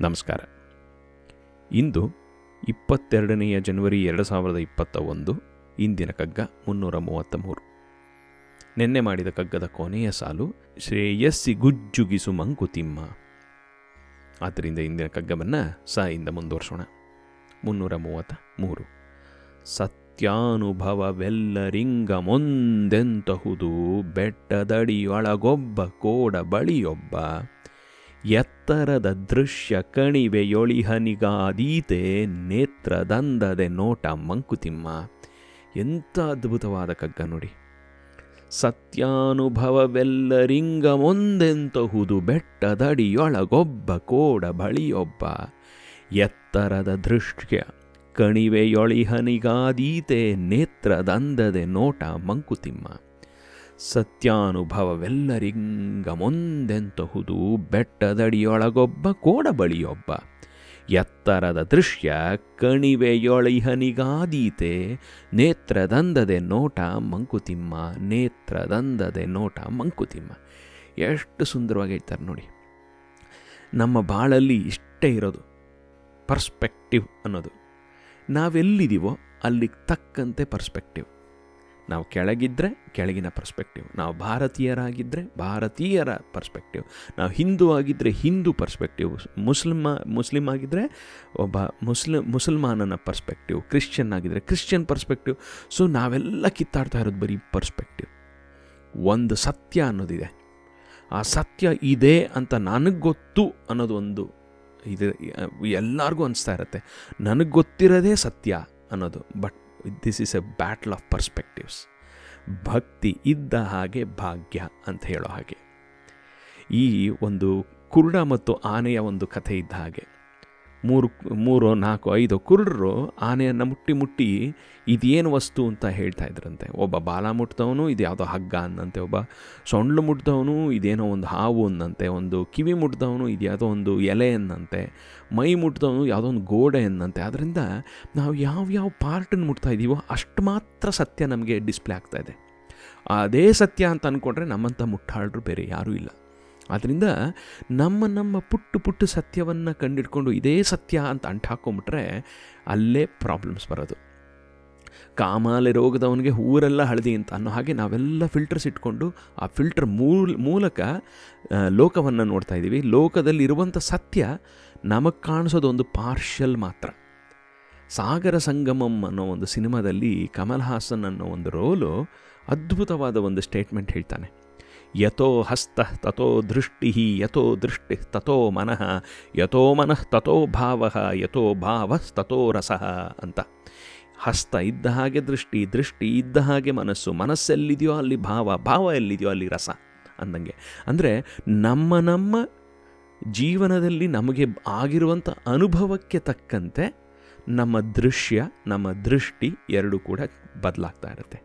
ನಮಸ್ಕಾರ. ಇಂದು ಇಪ್ಪತ್ತೆರಡನೆಯ ಜನವರಿ ಎರಡು ಸಾವಿರದ ಇಪ್ಪತ್ತ ಒಂದು ಇಂದಿನ ಕಗ್ಗ ಮುನ್ನೂರ ಮೂವತ್ತ ಮೂರು. ನಿನ್ನೆ ಮಾಡಿದ ಕಗ್ಗದ ಕೊನೆಯ ಸಾಲು ಶ್ರೇಯಸ್ಸಿ ಗುಜ್ಜುಗಿಸು ಮಂಕುತಿಮ್ಮ ಆದ್ದರಿಂದ ಇಂದಿನ ಕಗ್ಗವನ್ನು ಸ ಇಂದ ಮುಂದುವರ್ಸೋಣ. ಮುನ್ನೂರ ಮೂವತ್ತ ಮೂರು. ಸತ್ಯಾನುಭವವೆಲ್ಲರಿಂಗ ಮುಂದೆಂತಹುದು ಬೆಟ್ಟದಡಿಯೊಳಗೊಬ್ಬ ಕೋಡ ಬಳಿಯೊಬ್ಬ. ಎತ್ತರದ ದೃಶ್ಯ ಕಣಿವೆಯೊಳಿಹನಿಗಾದೀತೆ ನೇತ್ರದಂದದೆ ನೋಟ ಮಂಕುತಿಮ್ಮ. ಎಂಥ ಅದ್ಭುತವಾದ ಕಗ್ಗ ನೋಡಿ. ಸತ್ಯಾನುಭವವೆಲ್ಲರಿಂಗ ಮುಂದೆಂತಹುದು ಬೆಟ್ಟದಡಿಯೊಳಗೊಬ್ಬ ಕೋಡ ಬಳಿಯೊಬ್ಬ. ಎತ್ತರದ ದೃಶ್ಯ ಕಣಿವೆಯೊಳಿಹನಿಗಾದೀತೆ ನೇತ್ರದಂದದೆ ನೋಟ ಮಂಕುತಿಮ್ಮ. ಸತ್ಯಾನುಭವವೆಲ್ಲರಿಂಗ ಮುಂದೆಂತಹುದು ಬೆಟ್ಟದಡಿಯೊಳಗೊಬ್ಬ ಕೋಡಬಳಿಯೊಬ್ಬ. ಎತ್ತರದ ದೃಶ್ಯ ಕಣಿವೆಯೊಳಿಹನಿಗಾದೀತೆ. ನೇತ್ರದಂದದೆ ನೋಟ ಮಂಕುತಿಮ್ಮ, ನೇತ್ರದಂದದೆ ನೋಟ ಮಂಕುತಿಮ್ಮ. ಎಷ್ಟು ಸುಂದರವಾಗಿ ಹೇಳ್ತಾರೆ ನೋಡಿ. ನಮ್ಮ ಬಾಳಲ್ಲಿ ಇಷ್ಟೇ ಇರೋದು, ಪರ್ಸ್ಪೆಕ್ಟಿವ್ ಅನ್ನೋದು. ನಾವೆಲ್ಲಿದ್ದೀವೋ ಅಲ್ಲಿಗೆ ತಕ್ಕಂತೆ ಪರ್ಸ್ಪೆಕ್ಟಿವ್. ನಾವು ಕೆಳಗಿದ್ದರೆ ಕೆಳಗಿನ ಪರ್ಸ್ಪೆಕ್ಟಿವ್ ನಾವು ಭಾರತೀಯರಾಗಿದ್ದರೆ ಭಾರತೀಯರ ಪರ್ಸ್ಪೆಕ್ಟಿವ್ ನಾವು ಹಿಂದೂ ಆಗಿದ್ದರೆ ಹಿಂದೂ ಪರ್ಸ್ಪೆಕ್ಟಿವ್ ಮುಸ್ಲಿಮ ಮುಸ್ಲಿಮ್ ಆಗಿದ್ದರೆ ಒಬ್ಬ ಮುಸ್ಲಿಮ್ ಮುಸಲ್ಮಾನನ ಪರ್ಸ್ಪೆಕ್ಟಿವ್ ಕ್ರಿಶ್ಚಿಯನ್ ಆಗಿದ್ದರೆ ಕ್ರಿಶ್ಚಿಯನ್ ಪರ್ಸ್ಪೆಕ್ಟಿವ್ ಸೊ ನಾವೆಲ್ಲ ಕಿತ್ತಾಡ್ತಾ ಇರೋದು ಬರೀ ಪರ್ಸ್ಪೆಕ್ಟಿವ್ ಒಂದು ಸತ್ಯ ಅನ್ನೋದಿದೆ. ಆ ಸತ್ಯ ಇದೆ ಅಂತ ನನಗೆ ಗೊತ್ತು ಅನ್ನೋದು ಒಂದು ಇದು. ಎಲ್ಲರಿಗೂ ಅನಿಸ್ತಾ ಇರುತ್ತೆ. ನನಗೆ ಗೊತ್ತಿರೋದೇ ಸತ್ಯ ಅನ್ನೋದು. But this is a battle of perspectives ಭಕ್ತಿ ಇದ್ದ ಹಾಗೆ ಭಾಗ್ಯ ಅಂತ ಹೇಳೋ ಹಾಗೆ. ಈ ಒಂದು ಕುರುಡ ಮತ್ತು ಆನೆಯ ಒಂದು ಕಥೆ ಇದ್ದ ಹಾಗೆ. ಮೂರು ಮೂರು, ನಾಲ್ಕು, ಐದು ಕುರುಡರು ಆನೆಯನ್ನು ಮುಟ್ಟಿ ಮುಟ್ಟಿ ಇದೇನು ವಸ್ತು ಅಂತ ಹೇಳ್ತಾ ಇದ್ರಂತೆ. ಒಬ್ಬ ಬಾಲ ಮುಟ್ದವನು, ಇದು ಯಾವುದೋ ಹಗ್ಗ ಅನ್ನಂತೆ. ಒಬ್ಬ ಸೊಂಡ್ಲು ಮುಟ್ದವನು, ಇದೇನೋ ಒಂದು ಹಾವು ಅನ್ನಂತೆ. ಒಂದು ಕಿವಿ ಮುಟ್ದವನು, ಇದು ಯಾವುದೋ ಒಂದು ಎಲೆ ಅನ್ನಂತೆ. ಮೈ ಮುಟ್ದವನು, ಯಾವುದೋ ಒಂದು ಗೋಡೆ ಅನ್ನಂತೆ. ಆದ್ದರಿಂದ ನಾವು ಯಾವ್ಯಾವ ಪಾರ್ಟನ್ನು ಮುಟ್ತಾ ಇದ್ದೀವೋ ಅಷ್ಟು ಮಾತ್ರ ಸತ್ಯ ನಮಗೆ ಡಿಸ್ಪ್ಲೇ ಆಗ್ತಾ ಇದೆ. ಅದೇ ಸತ್ಯ ಅಂತ ಅಂದ್ಕೊಂಡ್ರೆ ನಮ್ಮಂಥ ಮುಟ್ಟಾಳರು ಬೇರೆ ಯಾರೂ ಇಲ್ಲ. ಆದ್ದರಿಂದ ನಮ್ಮ ನಮ್ಮ ಪುಟ್ಟು ಪುಟ್ಟು ಸತ್ಯವನ್ನು ಕಂಡಿಡ್ಕೊಂಡು ಇದೇ ಸತ್ಯ ಅಂತ ಅಂಟಾಕೊಂಬಿಟ್ರೆ ಅಲ್ಲೇ ಪ್ರಾಬ್ಲಮ್ಸ್ ಬರೋದು. ಕಾಮಾಲೆ ರೋಗದವನಿಗೆ ಊರೆಲ್ಲ ಹಳದಿ ಅಂತ ಅನ್ನೋ ಹಾಗೆ ನಾವೆಲ್ಲ ಫಿಲ್ಟರ್ಸ್ ಇಟ್ಕೊಂಡು ಆ ಫಿಲ್ಟರ್ ಮೂಲ, ಮೂಲಕ ಲೋಕವನ್ನು ನೋಡ್ತಾ ಇದ್ದೀವಿ. ಲೋಕದಲ್ಲಿ ಇರುವಂಥ ಸತ್ಯ ನಮಗೆ ಕಾಣಿಸೋದು ಒಂದು ಪಾರ್ಷಲ್ ಮಾತ್ರ. ಸಾಗರ ಸಂಗಮಂ ಅನ್ನೋ ಒಂದು ಸಿನಿಮಾದಲ್ಲಿ ಕಮಲ್ ಹಾಸನ್ ಅನ್ನೋ ಒಂದು ರೋಲು ಅದ್ಭುತವಾದ ಒಂದು ಸ್ಟೇಟ್ಮೆಂಟ್ ಹೇಳ್ತಾನೆ. ಯಥೋ ಹಸ್ತ ತಥೋ ದೃಷ್ಟಿ ಯಥೋ ದೃಷ್ಟಿ ತಥೋ ಮನಃ ಯಥೋ ಮನಃ ತಥೋ ಭಾವ ಯಥೋ ಭಾವ ತಥೋ ರಸಃ ಅಂತ. ಹಸ್ತ ಇದ್ದ ಹಾಗೆ ದೃಷ್ಟಿ ದೃಷ್ಟಿ ಇದ್ದ ಹಾಗೆ ಮನಸ್ಸು, ಮನಸ್ಸೆಲ್ಲಿದೆಯೋ ಅಲ್ಲಿ ಭಾವ ಭಾವ ಎಲ್ಲಿದೆಯೋ ಅಲ್ಲಿ ರಸ ಅಂದಂಗೆ. ಅಂದರೆ ನಮ್ಮ ನಮ್ಮ ಜೀವನದಲ್ಲಿ ನಮಗೆ ಆಗಿರುವಂಥ ಅನುಭವಕ್ಕೆ ತಕ್ಕಂತೆ ನಮ್ಮ ದೃಶ್ಯ, ನಮ್ಮ ದೃಷ್ಟಿ ಎರಡೂ ಕೂಡ ಬದಲಾಗ್ತಾ ಇರುತ್ತೆ.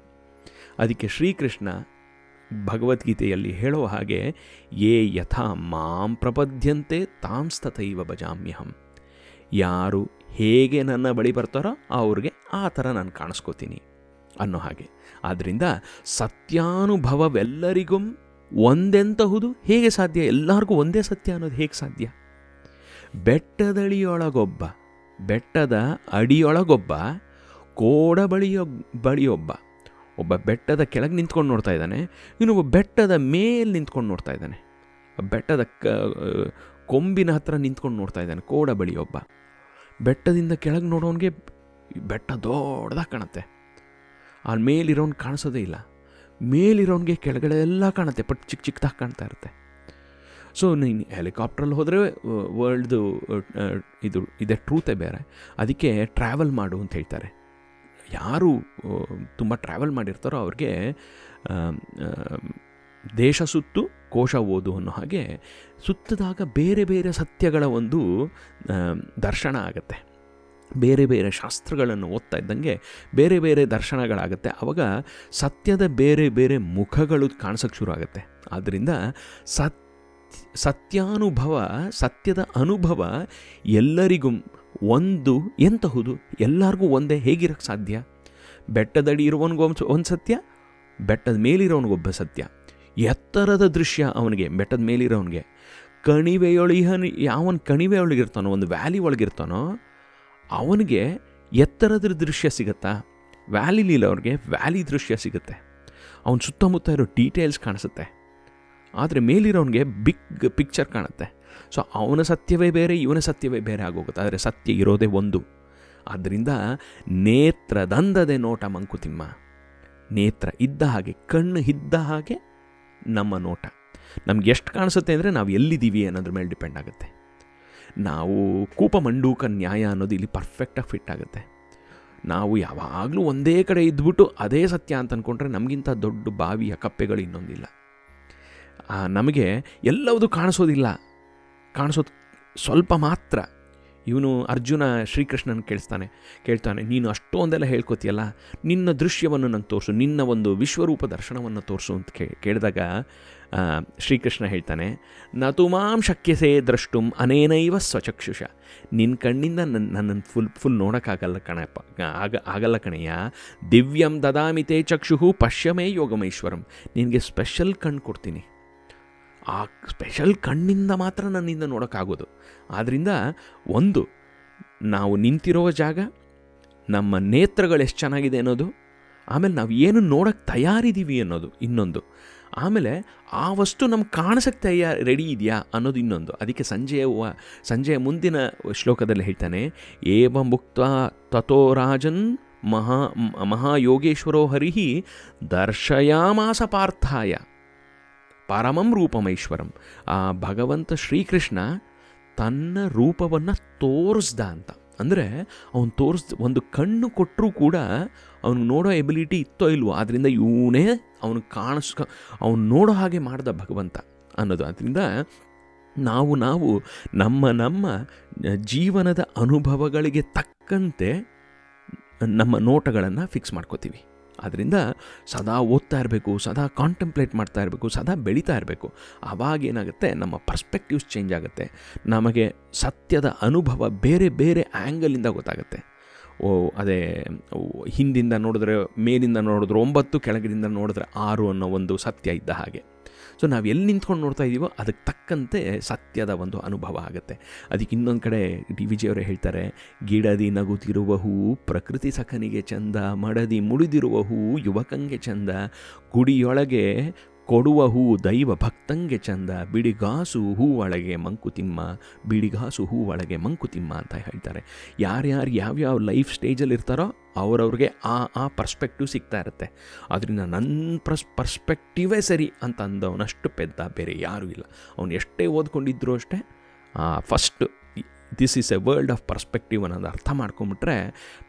ಅದಕ್ಕೆ ಶ್ರೀಕೃಷ್ಣ ಭಗವದ್ಗೀತೆಯಲ್ಲಿ ಹೇಳುವ ಹಾಗೆ, ಯೇ ಯಥಾ ಮಾಂ ಪ್ರಪದ್ಯಂತೆ ತಾಂಸ್ತತೈವ ಭಜಾಮ್ಯಹಂ. ಯಾರು ಹೇಗೆ ನನ್ನ ಬಳಿ ಬರ್ತಾರೋ ಅವ್ರಿಗೆ ಆ ಥರ ನಾನು ಕಾಣಿಸ್ಕೋತೀನಿ ಅನ್ನೋ ಹಾಗೆ. ಆದ್ದರಿಂದ ಸತ್ಯಾನುಭವವೆಲ್ಲರಿಗೂ ಒಂದೆಂತಹುದು ಹೇಗೆ ಸಾಧ್ಯ? ಎಲ್ಲರಿಗೂ ಒಂದೇ ಸತ್ಯ ಅನ್ನೋದು ಹೇಗೆ ಸಾಧ್ಯ? ಬೆಟ್ಟದಳಿಯೊಳಗೊಬ್ಬ, ಬೆಟ್ಟದ ಅಡಿಯೊಳಗೊಬ್ಬ ಕೋಡ ಬಳಿಯೊ ಬಳಿಯೊಬ್ಬ ಒಬ್ಬ ಬೆಟ್ಟದ ಕೆಳಗೆ ನಿಂತ್ಕೊಂಡು ನೋಡ್ತಾ ಇದ್ದಾನೆ, ಇನ್ನೊಬ್ಬ ಬೆಟ್ಟದ ಮೇಲೆ ನಿಂತ್ಕೊಂಡು ನೋಡ್ತಾ ಇದ್ದಾನೆ. ಬೆಟ್ಟದ ಕ ಕೊಂಬಿನ ಹತ್ರ ನಿಂತ್ಕೊಂಡು ನೋಡ್ತಾ ಇದ್ದಾನೆ, ಕೋಡ ಬಳಿ ಒಬ್ಬ. ಬೆಟ್ಟದಿಂದ ಕೆಳಗೆ ನೋಡೋನಿಗೆ ಬೆಟ್ಟ ದೊಡ್ಡದಾಗಿ ಕಾಣುತ್ತೆ. ಆ ಮೇಲಿರೋನು ಕಾಣಿಸೋದೇ ಇಲ್ಲ. ಮೇಲಿರೋನಿಗೆ ಕೆಳಗಡೆ ಎಲ್ಲ ಕಾಣುತ್ತೆ, ಬಟ್ ಚಿಕ್ಕ ಚಿಕ್ಕದಾಗಿ ಕಾಣ್ತಾ ಇರುತ್ತೆ. ಸೊ, ನೀನು ಹೆಲಿಕಾಪ್ಟ್ರಲ್ಲಿ ಹೋದರೆ ವರ್ಲ್ಡ್ದು ಇದು, ಇದೆ ಟ್ರೂತೇ ಬೇರೆ. ಅದಕ್ಕೆ ಟ್ರಾವೆಲ್ ಮಾಡು ಅಂತ ಹೇಳ್ತಾರೆ. ಯಾರು ತುಂಬ ಟ್ರಾವೆಲ್ ಮಾಡಿರ್ತಾರೋ ಅವ್ರಿಗೆ ದೇಶ ಸುತ್ತು, ಕೋಶ ಓದು ಅನ್ನೋ ಹಾಗೆ ಸುತ್ತಿದಾಗ ಬೇರೆ ಬೇರೆ ಸತ್ಯಗಳ ಒಂದು ದರ್ಶನ ಆಗುತ್ತೆ. ಬೇರೆ ಬೇರೆ ಶಾಸ್ತ್ರಗಳನ್ನು ಓದ್ತಾ ಇದ್ದಂಗೆ ಬೇರೆ ಬೇರೆ ದರ್ಶನಗಳಾಗುತ್ತೆ. ಆವಾಗ ಸತ್ಯದ ಬೇರೆ ಬೇರೆ ಮುಖಗಳು ಕಾಣಿಸೋಕ್ಕೆ ಶುರು ಆಗುತ್ತೆ. ಆದ್ದರಿಂದ ಸತ್, ಸತ್ಯಾನುಭವ, ಸತ್ಯದ ಅನುಭವ ಎಲ್ಲರಿಗೂ ಒಂದು ಎಂತಹುದು? ಎಲ್ಲರಿಗೂ ಒಂದೇ. ಹೇಗಿರೋಕ್ಕೆ ಸಾಧ್ಯ? ಬೆಟ್ಟದಡಿ ಇರುವವನಿಗೂ ಒಂದು ಸತ್ಯ? ಬೆಟ್ಟದ ಮೇಲಿರೋನಿಗೊಬ್ಬ ಸತ್ಯ. ಎತ್ತರದ ದೃಶ್ಯ ಅವನಿಗೆ, ಬೆಟ್ಟದ ಮೇಲಿರೋನಿಗೆ. ಕಣಿವೆಯೊಳಿಹನ್, ಯಾವನ ಕಣಿವೆ ಒಳಗಿರ್ತಾನೋ ಒಂದು ವ್ಯಾಲಿ ಒಳಗಿರ್ತಾನೋ, ಅವನಿಗೆ ಎತ್ತರದ ದೃಶ್ಯ ಸಿಗುತ್ತಾ? ವ್ಯಾಲಿಲಿಲ್ಲವ್ರಿಗೆ ವ್ಯಾಲಿ ದೃಶ್ಯ ಸಿಗುತ್ತೆ. ಅವನ ಸುತ್ತಮುತ್ತ ಇರೋ ಡೀಟೇಲ್ಸ್ ಕಾಣಿಸುತ್ತೆ. ಆದರೆ ಮೇಲಿರೋನಿಗೆ ಬಿಗ್ ಪಿಕ್ಚರ್ ಕಾಣುತ್ತೆ. ಸೊ ಅವನ ಸತ್ಯವೇ ಬೇರೆ, ಇವನ ಸತ್ಯವೇ ಬೇರೆ ಆಗೋಗುತ್ತೆ. ಆದರೆ ಸತ್ಯ ಇರೋದೇ ಒಂದು. ಆದ್ದರಿಂದ ನೇತ್ರದಂದದೆ ನೋಟ ಮಂಕುತಿಮ್ಮ. ನೇತ್ರ ಇದ್ದ ಹಾಗೆ, ಕಣ್ಣು ಇದ್ದ ಹಾಗೆ ನಮ್ಮ ನೋಟ. ನಮ್ಗೆ ಎಷ್ಟು ಕಾಣಿಸುತ್ತೆ ಅಂದರೆ ನಾವು ಎಲ್ಲಿದ್ದೀವಿ ಅನ್ನೋದ್ರ ಮೇಲೆ ಡಿಪೆಂಡ್ ಆಗುತ್ತೆ. ನಾವು ಕೂಪ ಮಂಡೂಕ ನ್ಯಾಯ ಅನ್ನೋದು ಇಲ್ಲಿ ಪರ್ಫೆಕ್ಟಾಗಿ ಫಿಟ್ ಆಗುತ್ತೆ. ನಾವು ಯಾವಾಗಲೂ ಒಂದೇ ಕಡೆ ಇದ್ಬಿಟ್ಟು ಅದೇ ಸತ್ಯ ಅಂತ ಅಂದ್ಕೊಂಡ್ರೆ ನಮಗಿಂತ ದೊಡ್ಡ ಬಾವಿಯ ಕಪ್ಪೆಗಳು ಇನ್ನೊಂದಿಲ್ಲ. ನಮಗೆ ಎಲ್ಲವೂ ಕಾಣಿಸೋದಿಲ್ಲ. ಕಾಣಿಸೋದು ಸ್ವಲ್ಪ ಮಾತ್ರ. ಇವನು ಅರ್ಜುನ ಶ್ರೀಕೃಷ್ಣನ ಕೇಳಿಸ್ತಾನೆ, ಕೇಳ್ತಾನೆ, ನೀನು ಅಷ್ಟೊಂದೆಲ್ಲ ಹೇಳ್ಕೊತೀಯಲ್ಲ? ನಿನ್ನ ದೃಶ್ಯವನ್ನು ನಾನು ತೋರಿಸು, ನಿನ್ನ ಒಂದು ವಿಶ್ವರೂಪ ದರ್ಶನವನ್ನು ತೋರಿಸು ಅಂತ ಕೇಳಿದಾಗ ಶ್ರೀಕೃಷ್ಣ ಹೇಳ್ತಾನೆ ನ ಮಾಂ ಶಕ್ಯಸೆ ದ್ರಷ್ಟುಂ ಅನೇನೈವ ಸ್ವಚಕ್ಷುಷ. ನಿನ್ನ ಕಣ್ಣಿಂದ ನನ್ನ ನನ್ನನ್ನು ಫುಲ್ ಫುಲ್ ನೋಡೋಕ್ಕಾಗಲ್ಲ ಕಣಪ್ಪ, ಆಗ, ಆಗಲ್ಲ ಕಣಯ್ಯ. ದಿವ್ಯಂ ದದಾಮಿತೆ ಚಕ್ಷುಹು ಪಶ್ಯಮೇ ಯೋಗಮೇಶ್ವರಂ. ನಿನಗೆ ಸ್ಪೆಷಲ್ ಕಣ್ಣು ಕೊಡ್ತೀನಿ. ಆ ಸ್ಪೆಷಲ್ ಕಣ್ಣಿಂದ ಮಾತ್ರ ನನ್ನಿಂದ ನೋಡೋಕ್ಕಾಗೋದು. ಆದ್ದರಿಂದ ಒಂದು, ನಾವು ನಿಂತಿರೋ ಜಾಗ, ನಮ್ಮ ನೇತ್ರಗಳು ಎಷ್ಟು ಚೆನ್ನಾಗಿದೆ ಅನ್ನೋದು, ಆಮೇಲೆ ನಾವು ಏನು ನೋಡೋಕ್ಕೆ ತಯಾರಿದ್ದೀವಿ ಅನ್ನೋದು ಇನ್ನೊಂದು. ಆಮೇಲೆ ಆ ವಸ್ತು ನಮ್ಗೆ ಕಾಣಿಸೋಕ್ಕೆ ತಯಾರು ರೆಡಿ ಇದೆಯಾ ಅನ್ನೋದು ಇನ್ನೊಂದು. ಅದಕ್ಕೆ ಸಂಜೆಯ ಸಂಜೆಯ ಮುಂದಿನ ಶ್ಲೋಕದಲ್ಲಿ ಹೇಳ್ತಾನೆ, ಏವ ಮುಕ್ತ ತಥೋ ರಾಜನ್ ಮಹಾ ಮಹಾಯೋಗೇಶ್ವರೋ ಹರಿಹಿ ದರ್ಶಯಾಮಾಸ ಪಾರ್ಥಾಯ. ಪರಮಂ ರೂಪಮೈಶ್ವರಂ ಆ ಭಗವಂತ ಶ್ರೀಕೃಷ್ಣ ತನ್ನ ರೂಪವನ್ನು ತೋರಿಸ್ದ ಅಂತ. ಅಂದರೆ ಅವನು ತೋರಿಸ್ ಒಂದು ಕಣ್ಣು ಕೊಟ್ಟರೂ ಕೂಡ ಅವ್ನಿಗೆ ನೋಡೋ ಎಬಿಲಿಟಿ ಇತ್ತೋ ಇಲ್ವೋ ಆದ್ದರಿಂದ ಇವನೇ ಅವನು ಕಾಣಿಸ್ಕ ಅವನು ನೋಡೋ ಹಾಗೆ ಮಾಡ್ದ ಭಗವಂತ ಅನ್ನೋದು. ಅದರಿಂದ ನಾವು ನಾವು ನಮ್ಮ ನಮ್ಮ ಜೀವನದ ಅನುಭವಗಳಿಗೆ ತಕ್ಕಂತೆ ನಮ್ಮ ನೋಟಗಳನ್ನು ಫಿಕ್ಸ್ ಮಾಡ್ಕೋತೀವಿ. ಆದ್ದರಿಂದ ಸದಾ ಓದ್ತಾ ಇರಬೇಕು, ಸದಾ ಕಾಂಟೆಂಪ್ಲೇಟ್ ಮಾಡ್ತಾ ಇರಬೇಕು, ಸದಾ ಬೆಳೀತಾ ಇರಬೇಕು. ಆವಾಗ ಏನಾಗುತ್ತೆ? ನಮ್ಮ ಪರ್ಸ್ಪೆಕ್ಟಿವ್ಸ್ ಚೇಂಜ್ ಆಗುತ್ತೆ. ನಮಗೆ ಸತ್ಯದ ಅನುಭವ ಬೇರೆ ಬೇರೆ ಆ್ಯಂಗಲಿಂದ ಗೊತ್ತಾಗುತ್ತೆ. ಓ, ಅದೇ ಹಿಂದಿಂದ ನೋಡಿದ್ರೆ ಮೇಲಿಂದ ನೋಡಿದ್ರೆ ಒಂಬತ್ತು ಕೆಳಗಿನಿಂದ ನೋಡಿದ್ರೆ ಆರು ಅನ್ನೋ ಒಂದು ಸತ್ಯ ಇದ್ದ ಹಾಗೆ. ಸೊ ನಾವು ಎಲ್ಲಿ ನಿಂತ್ಕೊಂಡು ನೋಡ್ತಾ ಇದ್ದೀವೋ ಅದಕ್ಕೆ ತಕ್ಕಂತೆ ಸತ್ಯದ ಒಂದು ಅನುಭವ ಆಗುತ್ತೆ. ಅದಕ್ಕೆ ಇನ್ನೊಂದು ಕಡೆ ಡಿ ವಿ ಜಿಯವರೇ ಹೇಳ್ತಾರೆ, ಗಿಡದಿ ನಗುತ್ತಿರುವ ಹೂ, ಪ್ರಕೃತಿ ಸಖನಿಗೆ ಚಂದ, ಮಡದಿ ಮುಡಿದಿರುವ ಹೂ, ಯುವಕಂಗೆ ಚಂದ, ಗುಡಿಯೊಳಗೆ ಕೊಡುವ ಹೂ ದೈವ ಭಕ್ತಂಗೆ ಚಂದ, ಬಿಡಿಗಾಸು ಹೂ ಒಳಗೆ ಮಂಕುತಿಮ್ಮ ಬಿಡಿಗಾಸು ಹೂ ಒಳಗೆ ಮಂಕುತಿಮ್ಮ ಅಂತ ಹೇಳ್ತಾರೆ. ಯಾರ್ಯಾರು ಯಾವ್ಯಾವ ಲೈಫ್ ಸ್ಟೇಜಲ್ಲಿ ಇರ್ತಾರೋ ಅವರವ್ರಿಗೆ ಆ ಆ ಪರ್ಸ್ಪೆಕ್ಟಿವ್ ಸಿಗ್ತಾ ಇರುತ್ತೆ. ಅದರಿಂದ ನನ್ನ ಪ್ರಸ್, ಪರ್ಸ್ಪೆಕ್ಟಿವೇ ಸರಿ ಅಂತ ಅಂದವನಷ್ಟು ಪೆದ್ದ ಬೇರೆ ಯಾರೂ ಇಲ್ಲ. ಅವನು ಎಷ್ಟೇ ಓದ್ಕೊಂಡಿದ್ರು ಅಷ್ಟೇ first this is a world of perspective ಅನ್ನೋದು ಅರ್ಥ ಮಾಡ್ಕೊಂಬಿಟ್ರೆ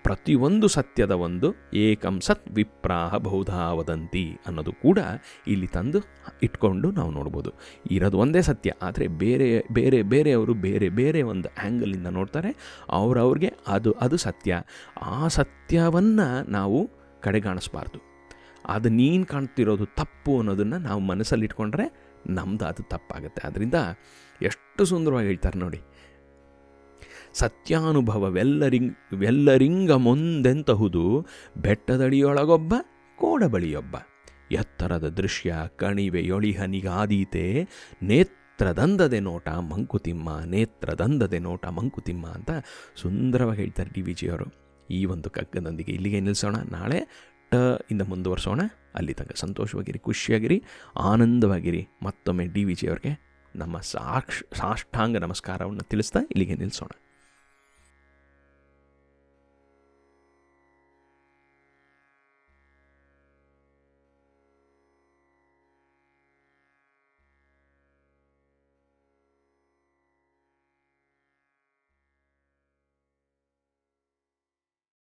ಪ್ರತಿಯೊಂದು ಸತ್ಯದ ಒಂದು ಏಕಂ ಸತ್ ವಿಪ್ರಾಹ ಬಹುಧಾ ವದಂತಿ ಅನ್ನೋದು ಕೂಡ ಇಲ್ಲಿ ತಂದು ಇಟ್ಕೊಂಡು ನಾವು ನೋಡ್ಬೋದು. ಇರೋದು ಒಂದೇ ಸತ್ಯ, ಆದರೆ ಬೇರೆ ಬೇರೆ, ಬೇರೆಯವರು ಬೇರೆ ಬೇರೆ ಒಂದು ಆ್ಯಂಗಲಿಂದ ನೋಡ್ತಾರೆ, ಅವ್ರವ್ರಿಗೆ ಅದು ಅದು ಸತ್ಯ. ಆ ಸತ್ಯವನ್ನು ನಾವು ಕಡೆಗಾಣಿಸ್ಬಾರ್ದು. ಅದು ನೀನು ಕಾಣ್ತಿರೋದು ತಪ್ಪು ಅನ್ನೋದನ್ನು ನಾವು ಮನಸ್ಸಲ್ಲಿ ಇಟ್ಕೊಂಡ್ರೆ ನಮ್ದು ಅದು ತಪ್ಪಾಗುತ್ತೆ. ಅದರಿಂದ ಎಷ್ಟು ಸುಂದರವಾಗಿ ಹೇಳ್ತಾರೆ ನೋಡಿ ಸತ್ಯಾನುಭವವೆಲ್ಲರಿಂಗ್ ವೆಲ್ಲರಿಂಗ ಮುಂದೆಂತಹುದು ಬೆಟ್ಟದಡಿಯೊಳಗೊಬ್ಬ, ಕೋಡಬಳಿಯೊಬ್ಬ. ಎತ್ತರದ ದೃಶ್ಯ, ಕಣಿವೆಯೊಳಿಹನಿಗಾದೀತೆ, ನೇತ್ರದಂದದೆ ನೋಟ ಮಂಕುತಿಮ್ಮ, ನೇತ್ರದಂದದೆ ನೋಟ ಮಂಕುತಿಮ್ಮ ಅಂತ ಸುಂದರವಾಗಿ ಹೇಳ್ತಾರೆ ಡಿ. ವಿಜಿಯವರು. ಈ ಒಂದು ಕಗ್ಗದೊಂದಿಗೆ ಇಲ್ಲಿಗೆ ನಿಲ್ಲಿಸೋಣ ನಾಳೆ ಟ ಇಂದ ಮುಂದುವರಿಸೋಣ. ಅಲ್ಲಿ ತನಕ ಸಂತೋಷವಾಗಿರಿ, ಖುಷಿಯಾಗಿರಿ, ಆನಂದವಾಗಿರಿ. ಮತ್ತೊಮ್ಮೆ ಡಿ. ವಿ ಜಿಯವ್ರಿಗೆ ನಮ್ಮ ಸಾಕ್ಷ, ಸಾಷ್ಟಾಂಗ ನಮಸ್ಕಾರವನ್ನು ತಿಳಿಸ್ತಾ ಇಲ್ಲಿಗೆ ನಿಲ್ಲಿಸೋಣ